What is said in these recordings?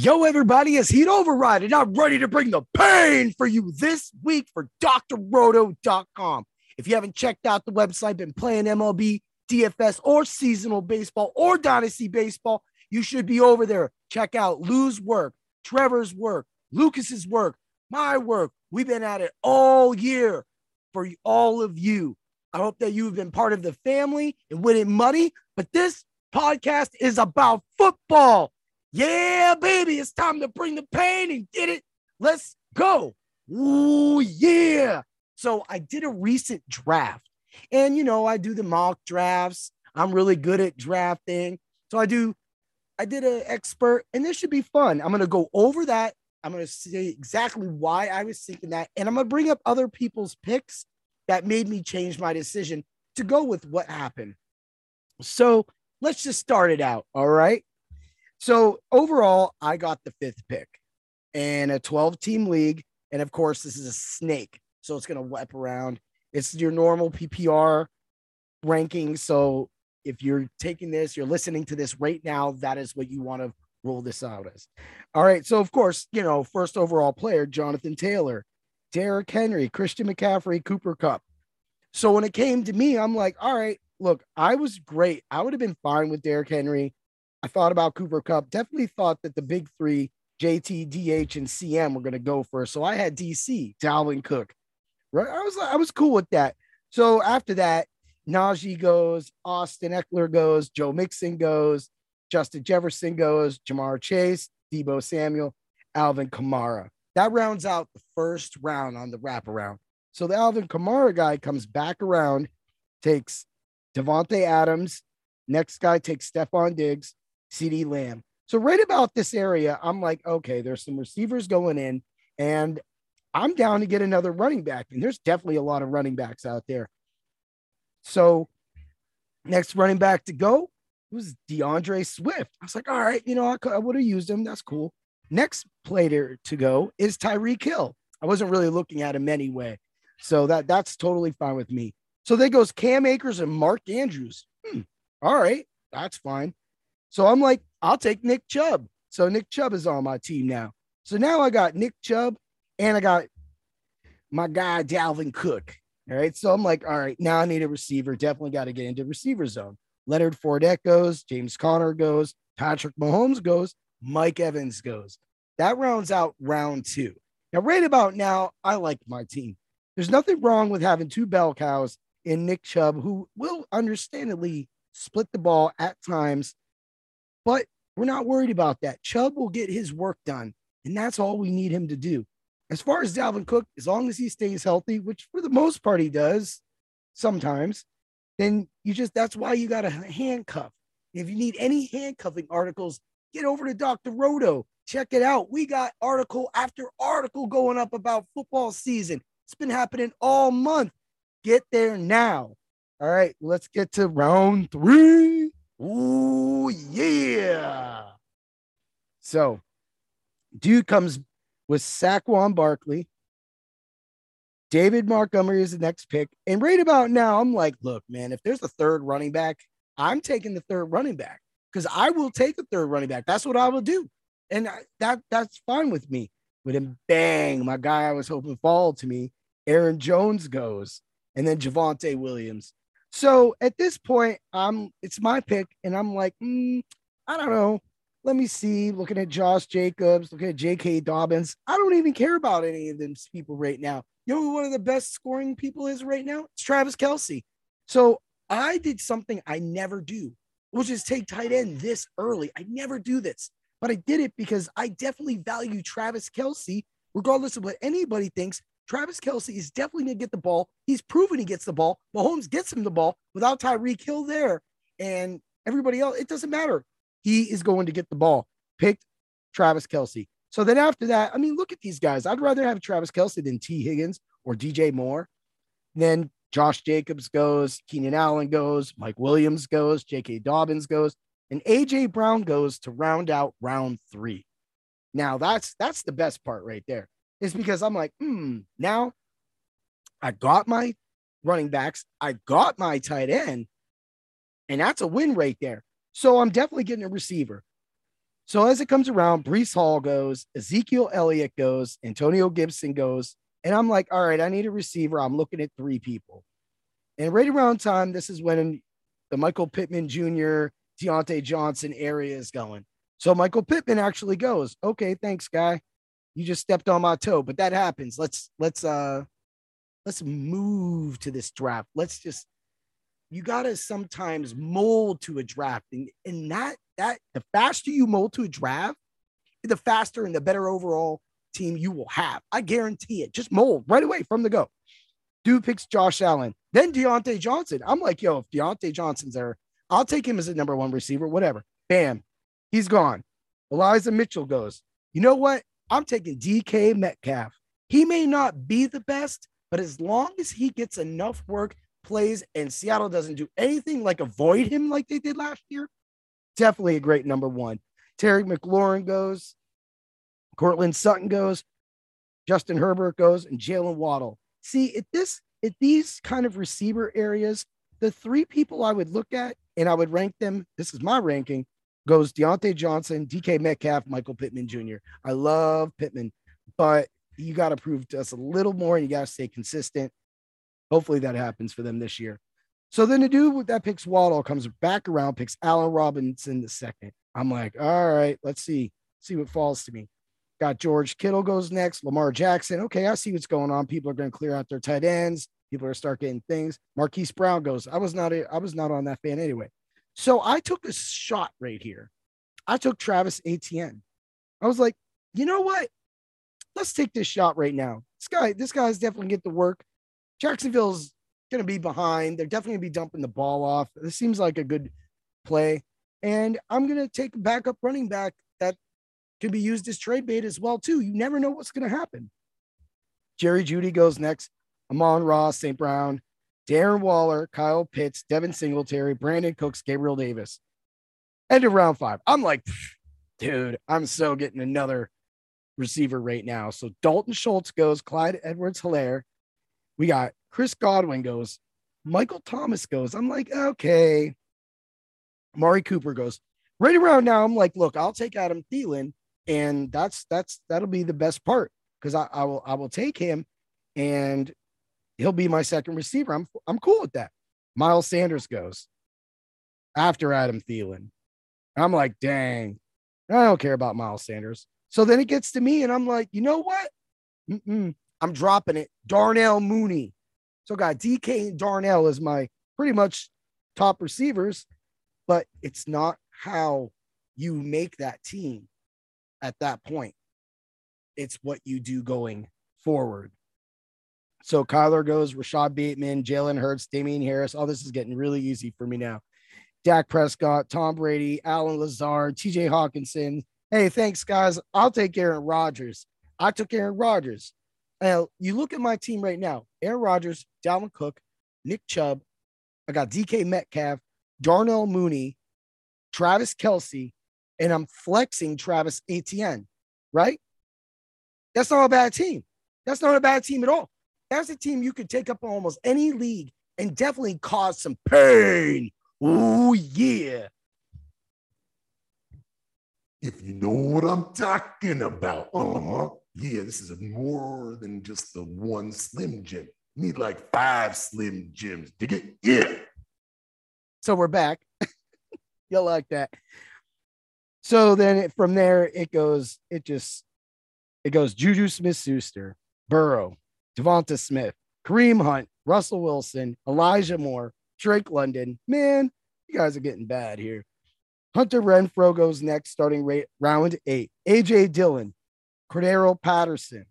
Yo, everybody, it's Heat Override, and I'm ready to bring the pain for you this week for drroto.com. If you haven't checked out the website, been playing MLB, DFS, or seasonal baseball, or dynasty baseball, you should be over there. Check out Lou's work, Trevor's work, Lucas's work, my work. We've been at it all year for all of you. I hope that you've been part of the family and winning money, but this podcast is about football. Yeah, baby, it's time to bring the pain and get it. Let's go. Ooh, yeah. So I did a recent draft, and you know, I do the mock drafts. I'm really good at drafting. So I do, I did an expert, and this should be fun. I'm gonna go over that. I'm gonna say exactly why I was thinking that, and I'm gonna bring up other people's picks that made me change my decision to go with what happened. So let's just start it out. All right. So overall, I got the fifth pick in a 12 team league. And of course, this is a snake. So it's going to whip around. It's your normal PPR ranking. So if you're taking this, you're listening to this right now, that is what you want to roll this out as. All right. So, of course, you know, first overall player, Jonathan Taylor, Derrick Henry, Christian McCaffrey, Cooper Kupp. So when it came to me, I'm like, all right, look, I was great. I would have been fine with Derrick Henry. I thought about Cooper Kupp. Definitely thought that the big three, JT, DH, and CM were going to go first. So I had DC, Dalvin Cook. Right. I was I was cool with that. So after that, Najee goes, Austin Ekeler goes, Joe Mixon goes, Justin Jefferson goes, Ja'Marr Chase, Deebo Samuel, Alvin Kamara. That rounds out the first round on the wraparound. So the Alvin Kamara guy comes back around, takes Davante Adams. Next guy takes Stefon Diggs, CeeDee Lamb. So right about this area, I'm like, okay, there's some receivers going in, and I'm down to get another running back. And there's definitely a lot of running backs out there. So next running back to go was D'Andre Swift. I was like, all right, you know, I, I would have used him. That's cool. Next player to go is Tyreek Hill. I wasn't really looking at him anyway. So that that's totally fine with me. So there goes Cam Akers and Mark Andrews. Hmm, all right, that's fine. So I'm like, I'll take Nick Chubb. So Nick Chubb is on my team now. So now I got Nick Chubb and I got my guy Dalvin Cook. All right. So I'm like, all right, now I need a receiver. Definitely got to get into receiver zone. Leonard Fournette goes, James Conner goes, Patrick Mahomes goes, Mike Evans goes. That rounds out round two. Now, right about now, I like my team. There's nothing wrong with having two bell cows in Nick Chubb, who will understandably split the ball at times, but we're not worried about that. Chubb will get his work done, and that's all we need him to do. As far as Dalvin Cook, as long as he stays healthy, which for the most part he does sometimes, then you just that's why you got a handcuff. If you need any handcuffing articles, get over to Dr. Roto. Check it out. We got article after article going up about football season. It's been happening all month. Get there now. All right, let's get to round three. Ooh, yeah. So, dude comes with Saquon Barkley. David Montgomery is the next pick. And right about now, I'm like, look, man, if there's a third running back, I'm taking the third running back because I will take the third running back. That's what I will do. And that that's fine with me. But then bang, my guy I was hoping fall to me, Aaron Jones goes and then Javonte Williams. So at this point, I'm it's my pick, and I'm like, mm, I don't know. Let me see. Looking at Josh Jacobs, looking at J.K. Dobbins. I don't even care about any of these people right now. You know who one of the best scoring people is right now? It's Travis Kelce. So I did something I never do, which is take tight end this early. I never do this, but I did it because I definitely value Travis Kelce, regardless of what anybody thinks. Travis Kelce is definitely going to get the ball. He's proven he gets the ball. Mahomes gets him the ball without Tyreek Hill there. And everybody else, it doesn't matter. He is going to get the ball. Picked Travis Kelce. So then after that, I mean, look at these guys. I'd rather have Travis Kelce than Tee Higgins or DJ Moore. Then Josh Jacobs goes, Keenan Allen goes, Mike Williams goes, J.K. Dobbins goes, and AJ Brown goes to round out round three. Now that's that's the best part right there is because I'm like, hmm, now I got my running backs, I got my tight end, and that's a win right there. So I'm definitely getting a receiver. So as it comes around, Breece Hall goes, Ezekiel Elliott goes, Antonio Gibson goes, and I'm like, all right, I need a receiver. I'm looking at three people. And right around time, this is when the Michael Pittman Jr., Diontae Johnson area is going. So Michael Pittman actually goes, okay, thanks, guy. You just stepped on my toe, but that happens. Let's let's uh let's move to this draft. Let's just you gotta sometimes mold to a draft. And, and that that the faster you mold to a draft, the faster and the better overall team you will have. I guarantee it. Just mold right away from the go. Dude picks Josh Allen, then Diontae Johnson. I'm like, yo, if Diontae Johnson's there, I'll take him as a number one receiver, whatever. Bam, he's gone. Elijah Mitchell goes, you know what? I'm taking DK Metcalf. He may not be the best, but as long as he gets enough work, plays, and Seattle doesn't do anything like avoid him like they did last year, definitely a great number one. Terry McLaurin goes, Courtland Sutton goes, Justin Herbert goes, and Jaylen Waddle. See, at this, at these kind of receiver areas, the three people I would look at and I would rank them. This is my ranking goes Diontae Johnson, DK Metcalf, Michael Pittman Jr. I love Pittman, but you got to prove to us a little more and you got to stay consistent. Hopefully that happens for them this year. So then the dude that picks Waddle comes back around, picks Allen Robinson the second. I'm like, all right, let's see, see what falls to me. Got George Kittle goes next, Lamar Jackson. Okay, I see what's going on. People are going to clear out their tight ends. People are start getting things. Marquise Brown goes. I was not. A, I was not on that fan anyway. So I took a shot right here. I took Travis Etienne. I was like, you know what? Let's take this shot right now. This guy, this guy's definitely get the work. Jacksonville's to be behind. They're definitely to be dumping the ball off. This seems like a good play. And I'm to take a backup running back that could be used as trade bait as well, too. You never know what's to happen. Jerry Jeudy goes next. Amon-Ra, St. Brown, Darren Waller, Kyle Pitts, Devin Singletary, Brandin Cooks, Gabriel Davis. End of round five. I'm like, dude, I'm so getting another receiver right now. So Dalton Schultz goes, Clyde Edwards Helaire. We got Chris Godwin goes, Michael Thomas goes. I'm like, okay. Mari Cooper goes. Right around now, I'm like, look, I'll take Adam Thielen, and that's that's that'll be the best part because I, I will I will take him and he'll be my second receiver. I'm I'm cool with that. Miles Sanders goes after Adam Thielen. I'm like, dang, I don't care about Miles Sanders. So then it gets to me, and I'm like, you know what? Mm-mm, I'm dropping it. Darnell Mooney. So got DK and Darnell as my pretty much top receivers, but it's not how you make that team at that point. It's what you do going forward. So Kyler goes, Rashod Bateman, Jalen Hurts, Damien Harris. All this is getting really easy for me now. Dak Prescott, Tom Brady, Allen Lazard, TJ Hockenson. Hey, thanks, guys. I'll take Aaron Rodgers. I took Aaron Rodgers. Now, you look at my team right now Aaron Rodgers, Dalvin Cook, Nick Chubb. I got DK Metcalf, Darnell Mooney, Travis Kelce, and I'm flexing Travis Etienne, right? That's not a bad team. That's not a bad team at all. That's a team you could take up almost any league and definitely cause some pain. Oh, yeah. If you know what I'm talking about. Uh-huh. Yeah, this is more than just the one Slim Jim. You need like five Slim Jims. Dig it? Yeah. So we're back. You'll like that. So then it, from there, it goes, it just, it goes Juju Smith Schuster, Burrow, Devonta Smith, Kareem Hunt, Russell Wilson, Elijah Moore, Drake London. Man, you guys are getting bad here. Hunter Renfrow goes next, starting rate, round eight. AJ Dillon, Cordarrelle Patterson,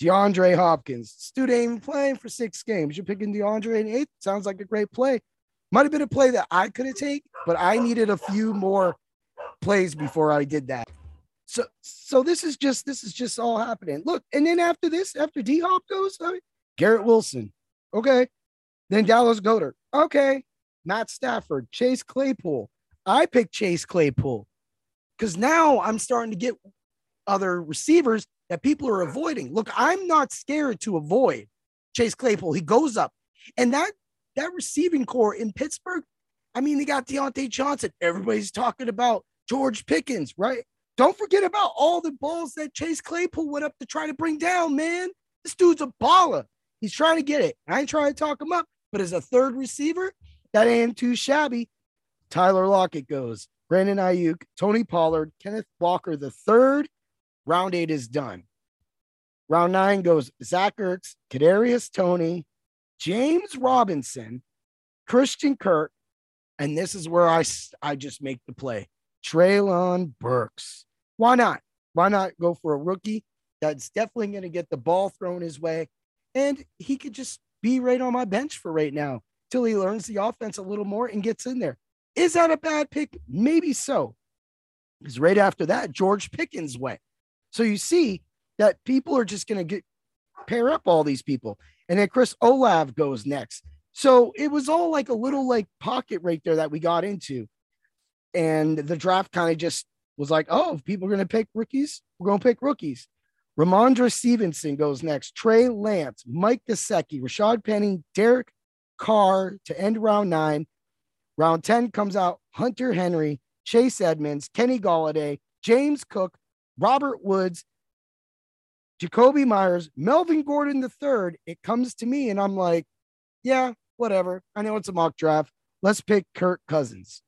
DeAndre Hopkins. Stu ain't playing for six games. You're picking DeAndre in eight. Sounds like a great play. Might have been a play that I could have taken, but I needed a few more plays before I did that. So so this is just this is just all happening. Look, and then after this, after D Hop goes, I mean, Garrett Wilson, okay, then Dallas Goedert, okay, Matt Stafford, Chase Claypool. I picked Chase Claypool because now I'm starting to get other receivers that people are avoiding. Look, I'm not scared to avoid Chase Claypool. He goes up, and that that receiving core in Pittsburgh. I mean, they got Diontae Johnson. Everybody's talking about George Pickens, right? Don't forget about all the balls that Chase Claypool went up to try to bring down, man. This dude's a baller. He's trying to get it. I ain't trying to talk him up, but as a third receiver, that ain't too shabby. Tyler Lockett goes. Brandon Aiyuk, Tony Pollard, Kenneth Walker the third. Round eight is done. Round nine goes Zach Ertz, Kadarius Toney, James Robinson, Christian Kirk, and this is where I I just make the play. Treylon Burks. Why not? Why not go for a rookie that's definitely going to get the ball thrown his way, and he could just be right on my bench for right now till he learns the offense a little more and gets in there. Is that a bad pick? Maybe so. Because right after that, George Pickens went. So you see that people are just going to get pair up all these people. And then Chris Olave goes next. So it was all like a little like pocket right there that we got into. And the draft kind of just was like, oh, if people are going to pick rookies, we're going to pick rookies. Rhamondre Stevenson goes next. Trey Lance, Mike Gesicki, Rashaad Penny, Derek Carr to end round nine. Round 10 comes out Hunter Henry, Chase Edmonds, Kenny Golladay, James Cook, Robert Woods, Jakobi Meyers, Melvin Gordon third. It comes to me, and I'm like, yeah, whatever. I know it's a mock draft. Let's pick Kirk Cousins.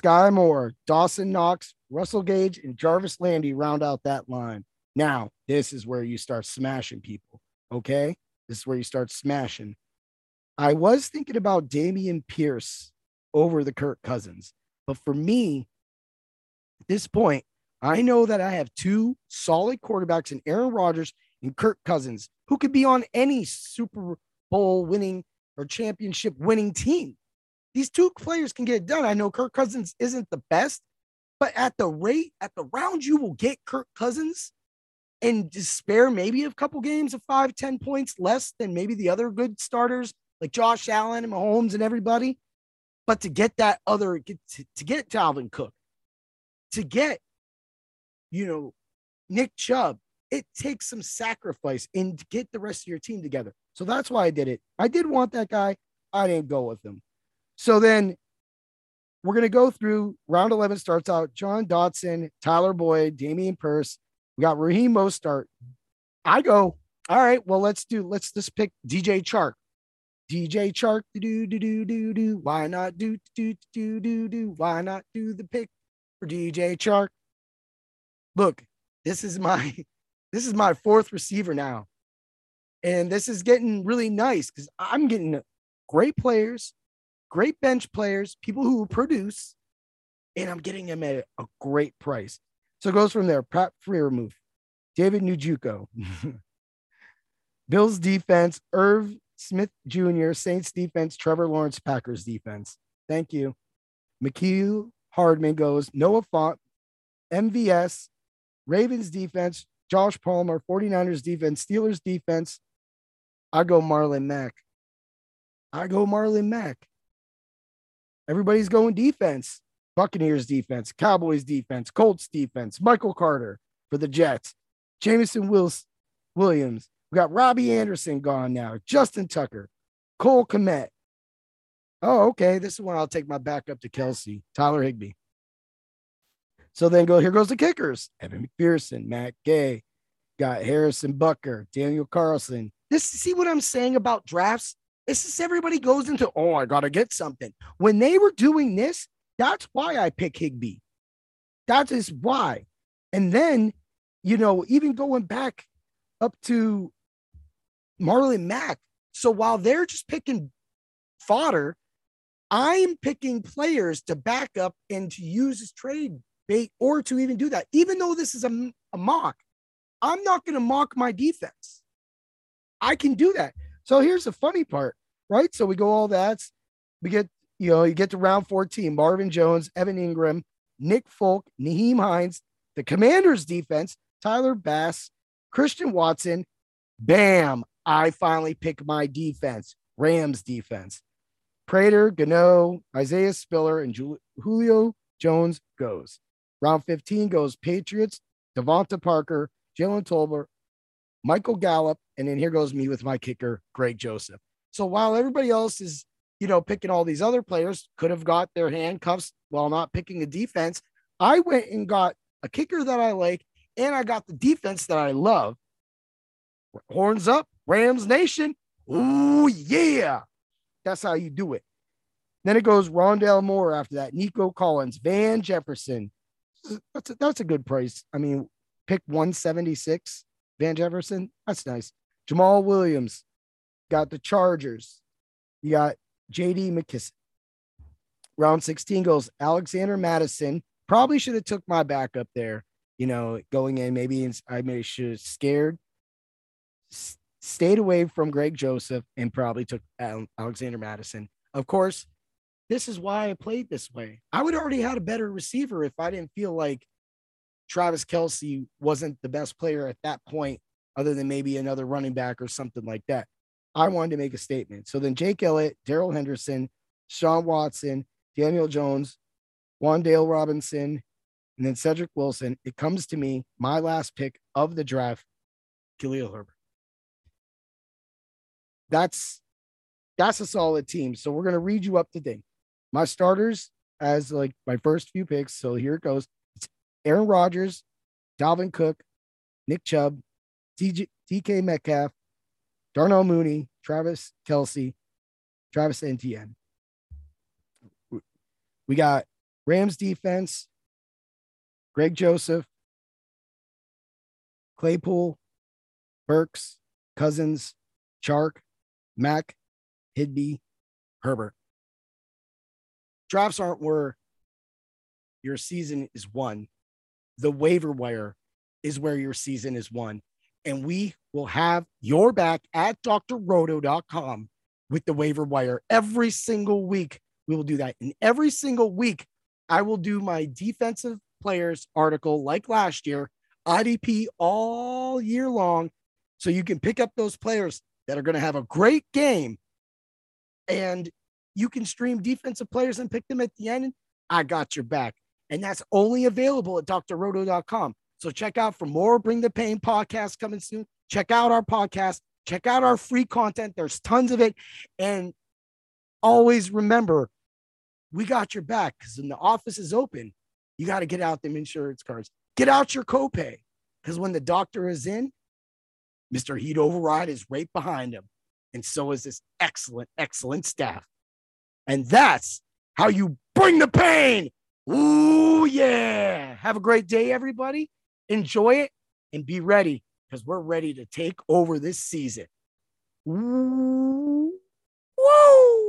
Skyy Moore, Dawson Knox, Russell Gage, and Jarvis Landry round out that line. Now, this is where you start smashing people. Okay. This is where you start smashing. I was thinking about Dameon Pierce over the Kirk Cousins. But for me, at this point, I know that I have two solid quarterbacks in Aaron Rodgers and Kirk Cousins who could be on any Super Bowl winning or championship winning team. These two players can get it done. I know Kirk Cousins isn't the best, but at the rate, at the round you will get Kirk Cousins and spare maybe a couple games of five, ten points less than maybe the other good starters like Josh Allen and Mahomes and everybody. But to get that other, get to, to get Dalvin Cook, to get you know, Nick Chubb, it takes some sacrifice and get the rest of your team together. So that's why I did it. I did want that guy. I didn't go with him. So then we're going to go through round 11 starts out Jahan Dotson, Tyler Boyd, Dameon Pierce. We got Raheem Mostert. I go, all right, well, let's do, let's just pick DJ Chark. DJ Chark, do, do, do, do, do. Why not do, do, do, do, do? Why not do the pick for DJ Chark? look, this is my this is my fourth receiver now. And this is getting really nice because I'm getting great players, great bench players, people who produce, and I'm getting them at a great price. So it goes from there. Pat Freiermuth, David Njoku, Bills defense, Irv Smith Jr., Saints defense, Trevor Lawrence, Packers defense. Thank you. Mecole Hardman goes, Noah Fant, MVS, Ravens defense, Josh Palmer, 49ers defense, Steelers defense. I go Marlon Mack. I go Marlon Mack. Everybody's going defense. Buccaneers defense, Cowboys defense, Colts defense, Michael Carter for the Jets, Jamison Wills, Williams. We got Robbie Anderson gone now, Justin Tucker, Cole Kmet. Oh, okay. This is when I'll take my backup to Kelce, Tyler Higbee. So then go here goes the kickers: Evan McPherson, Matt Gay, got Harrison Butker, Daniel Carlson. This see what I'm saying about drafts? This is everybody goes into oh I gotta get something. When they were doing this, that's why I pick Higbee. That is why. And then, you know, even going back up to Marlon Mack. So while they're just picking fodder, I'm picking players to back up and to use as trade bait or to even do that. Even though this is a, a mock, I'm not going to mock my defense. I can do that. So here's the funny part, right? So we go all that. We get, you know, you get to round 14, Marvin Jones, Evan Engram, Nick Folk, Nyheim Hines, the Commanders defense, Tyler Bass, Christian Watson. Bam. I finally pick my defense, Rams defense. Prater, Gano, Isaiah Spiller, and Julio Jones goes. Round 15 goes Patriots, DeVante Parker, Jalen Tolbert, Michael Gallup, and then here goes me with my kicker, Greg Joseph. So while everybody else is, you know, picking all these other players, could have got their handcuffs while not picking a defense. I went and got a kicker that I like, and I got the defense that I love. Horns up, Rams Nation. Ooh, yeah. That's how you do it. Then it goes Rondale Moore after that, Nico Collins, Van Jefferson. That's a, that's a good price. I mean, pick 176, Van Jefferson. That's nice. Jamal Williams got the Chargers. You got JD McKissic. Round 16 goes Alexander Mattison. Probably should have took my backup there, you know, going in. Maybe I may should have scared, s- stayed away from Greg Joseph, and probably took Al- Alexander Mattison. Of course, this is why I played this way. I would already had a better receiver if I didn't feel like Travis Kelce wasn't the best player at that point, other than maybe another running back or something like that. I wanted to make a statement. So then Jake Elliott, Darrell Henderson, Sean Watson, Daniel Jones, Wan'Dale Robinson, and then Cedric Wilson. It comes to me, my last pick of the draft, Khalil Herbert. That's that's a solid team. So we're gonna read you up to date. My starters as like my first few picks. So here it goes. Aaron Rodgers, Dalvin Cook, Nick Chubb, DJ, DK Metcalf, Darnell Mooney, Travis Kelce, Travis Etienne. We got Rams defense, Greg Joseph, Claypool, Burks, Cousins, Chark, Mack, Higbee, Herbert. Drafts aren't where your season is won. The waiver wire is where your season is won. And we will have your back at drroto.com with the waiver wire every single week. We will do that. And every single week, I will do my defensive players article like last year, IDP all year long. So you can pick up those players that are going to have a great game and you can stream defensive players and pick them at the end. I got your back. And that's only available at drroto.com. So check out for more Bring the Pain podcast coming soon. Check out our podcast. Check out our free content. There's tons of it. And always remember, we got your back because when the office is open, you got to get out them insurance cards. Get out your copay because when the doctor is in, Mr. Heat Override is right behind him. And so is this excellent, excellent staff. And that's how you bring the pain. Ooh, yeah. Have a great day, everybody. Enjoy it and be ready because we're ready to take over this season. Ooh, woo.